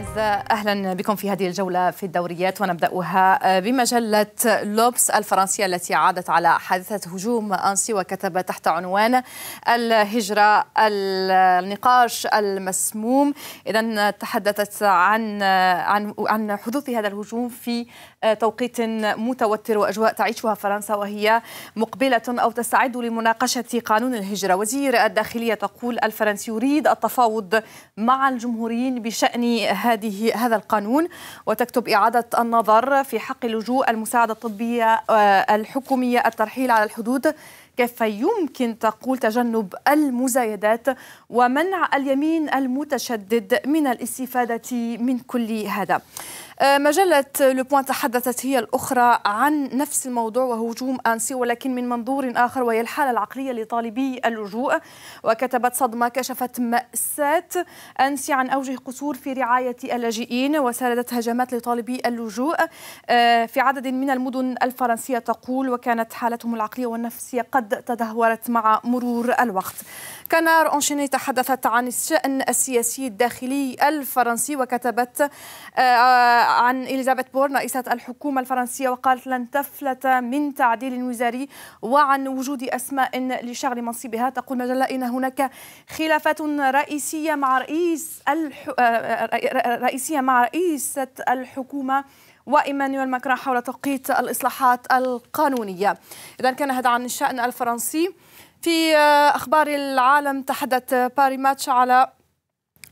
الأعزاء أهلا بكم في هذه الجولة في الدوريات ونبدأها بمجلة لوبس الفرنسية التي عادت على حادثة هجوم أنسي وكتب تحت عنوان الهجرة النقاش المسموم. إذا تحدثت عن عن عن حدوث هذا الهجوم في توقيت متوتر وأجواء تعيشها فرنسا وهي مقبلة أو تستعد لمناقشة قانون الهجرة. وزير الداخلية تقول الفرنسي يريد التفاوض مع الجمهوريين بشأن هذه هذا القانون وتكتب إعادة النظر في حق اللجوء المساعدة الطبية الحكومية الترحيل على الحدود كيف يمكن تقول تجنب المزايدات ومنع اليمين المتشدد من الاستفادة من كل هذا؟ مجلة لو بوان تحدثت هي الأخرى عن نفس الموضوع وهجوم أنسي ولكن من منظور آخر وهي الحالة العقلية لطالبي اللجوء. وكتبت صدمة كشفت مأساة أنسي عن أوجه قصور في رعاية اللاجئين وسردت هجمات لطالبي اللجوء في عدد من المدن الفرنسية تقول وكانت حالتهم العقلية والنفسية قد تدهورت مع مرور الوقت. كانار أنشيني تحدثت عن الشأن السياسي الداخلي الفرنسي وكتبت عن إليزابيث بورن رئيسة الحكومة الفرنسية وقالت لن تفلت من تعديل وزاري وعن وجود أسماء لشغل منصبها. تقول مجلة إن هناك خلافات رئيسية مع رئيس الح... رئيسية مع رئيسة الحكومة وإيمانويل ماكرون حول توقيت الإصلاحات القانونية. إذا كان هذا عن الشأن الفرنسي. في أخبار العالم تحدث باري ماتش على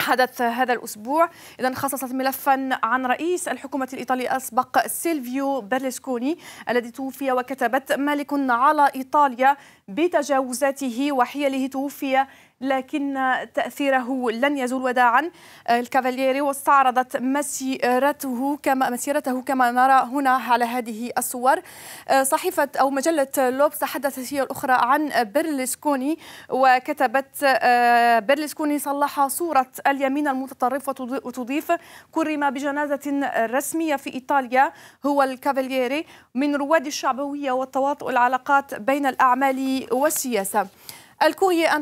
حدث هذا الأسبوع. إذا خصصت ملفا عن رئيس الحكومة الإيطالية الأسبق سيلفيو بيرلسكوني الذي توفي وكتبت ملك على إيطاليا بتجاوزاته وحيله توفي لكن تأثيره لن يزول وداعا. الكافاليري واستعرضت مسيرته كما مسيرته كما نرى هنا على هذه الصور. صحيفة أو مجلة لوبس تحدثت هي الأخرى عن بيرلسكوني وكتبت بيرلسكوني صلح صورة اليمين المتطرف وتضيف كرم بجنازة رسمية في إيطاليا هو الكافاليري من رواد الشعبوية والتواطؤ العلاقات بين الأعمال والسياسة. الكورية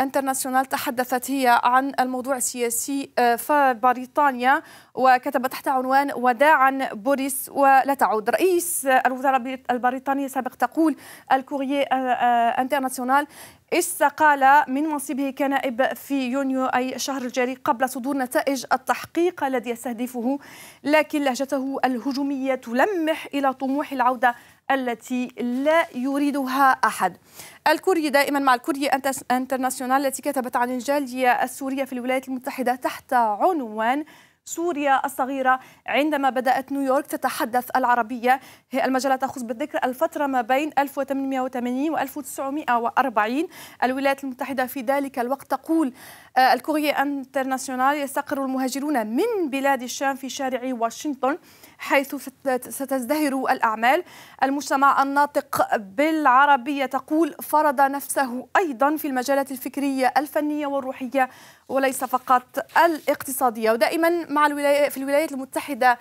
انترناسيونال تحدثت هي عن الموضوع السياسي في بريطانيا وكتبت تحت عنوان وداعا بوريس ولا تعود. رئيس الوزراء البريطاني سابق تقول الكورية انترناسيونال استقال من منصبه كنائب في يونيو أي الشهر الجاري قبل صدور نتائج التحقيق الذي يستهدفه لكن لهجته الهجومية تلمح إلى طموح العودة التي لا يريدها أحد. الكوري دائما مع الكوري انترناسيونال التي كتبت عن الجالية السورية في الولايات المتحدة تحت عنوان سوريا الصغيرة. عندما بدأت نيويورك تتحدث العربية هي المجلة تخص بالذكر الفترة ما بين 1880 و 1940 الولايات المتحدة في ذلك الوقت تقول الكورية انترناسيونال يستقر المهاجرون من بلاد الشام في شارع واشنطن حيث ستزدهر الأعمال. المجتمع الناطق بالعربية تقول فرض نفسه أيضا في المجالات الفكرية الفنية والروحية وليس فقط الاقتصادية. ودائما الولايات في الولايات المتحدة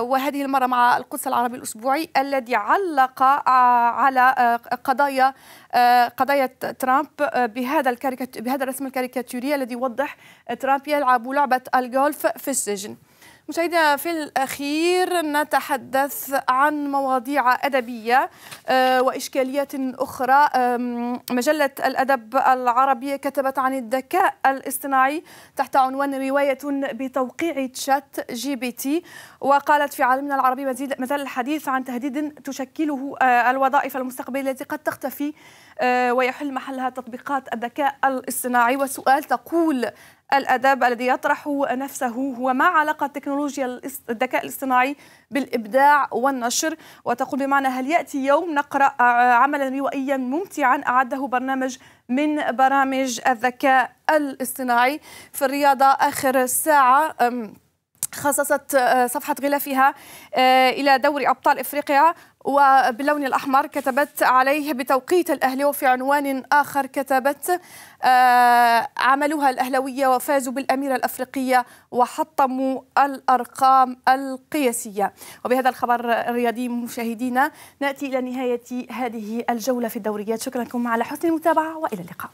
وهذه المرة مع القدس العربي الأسبوعي الذي علق على قضايا قضايا ترامب بهذا بهذا الرسم الكاريكاتوري الذي يوضح ترامب يلعب لعبة الجولف في السجن. مشاهدينا في الأخير نتحدث عن مواضيع أدبية وإشكاليات أخرى. مجلة الأدب العربية كتبت عن الذكاء الاصطناعي تحت عنوان رواية بتوقيع تشات جي بي تي. وقالت في عالمنا العربي مزيد مازال الحديث عن تهديد تشكله الوظائف المستقبلية التي قد تختفي ويحل محلها تطبيقات الذكاء الاصطناعي. وسؤال تقول الأدب الذي يطرح نفسه هو ما علاقة تكنولوجيا الذكاء الاصطناعي بالإبداع والنشر. وتقول بمعنى هل يأتي يوم نقرأ عملا روائيا ممتعا أعده برنامج من برامج الذكاء الاصطناعي. في الرياضة آخر ساعة خصصت صفحة غلافها إلى دوري أبطال إفريقيا وباللون الأحمر كتبت عليه بتوقيت الأهلي وفي عنوان آخر كتبت عملوها الأهلوية وفازوا بالأميرة الأفريقية وحطموا الأرقام القياسية. وبهذا الخبر الرياضي مشاهدينا نأتي إلى نهاية هذه الجولة في الدوريات. شكرا لكم على حسن المتابعة وإلى اللقاء.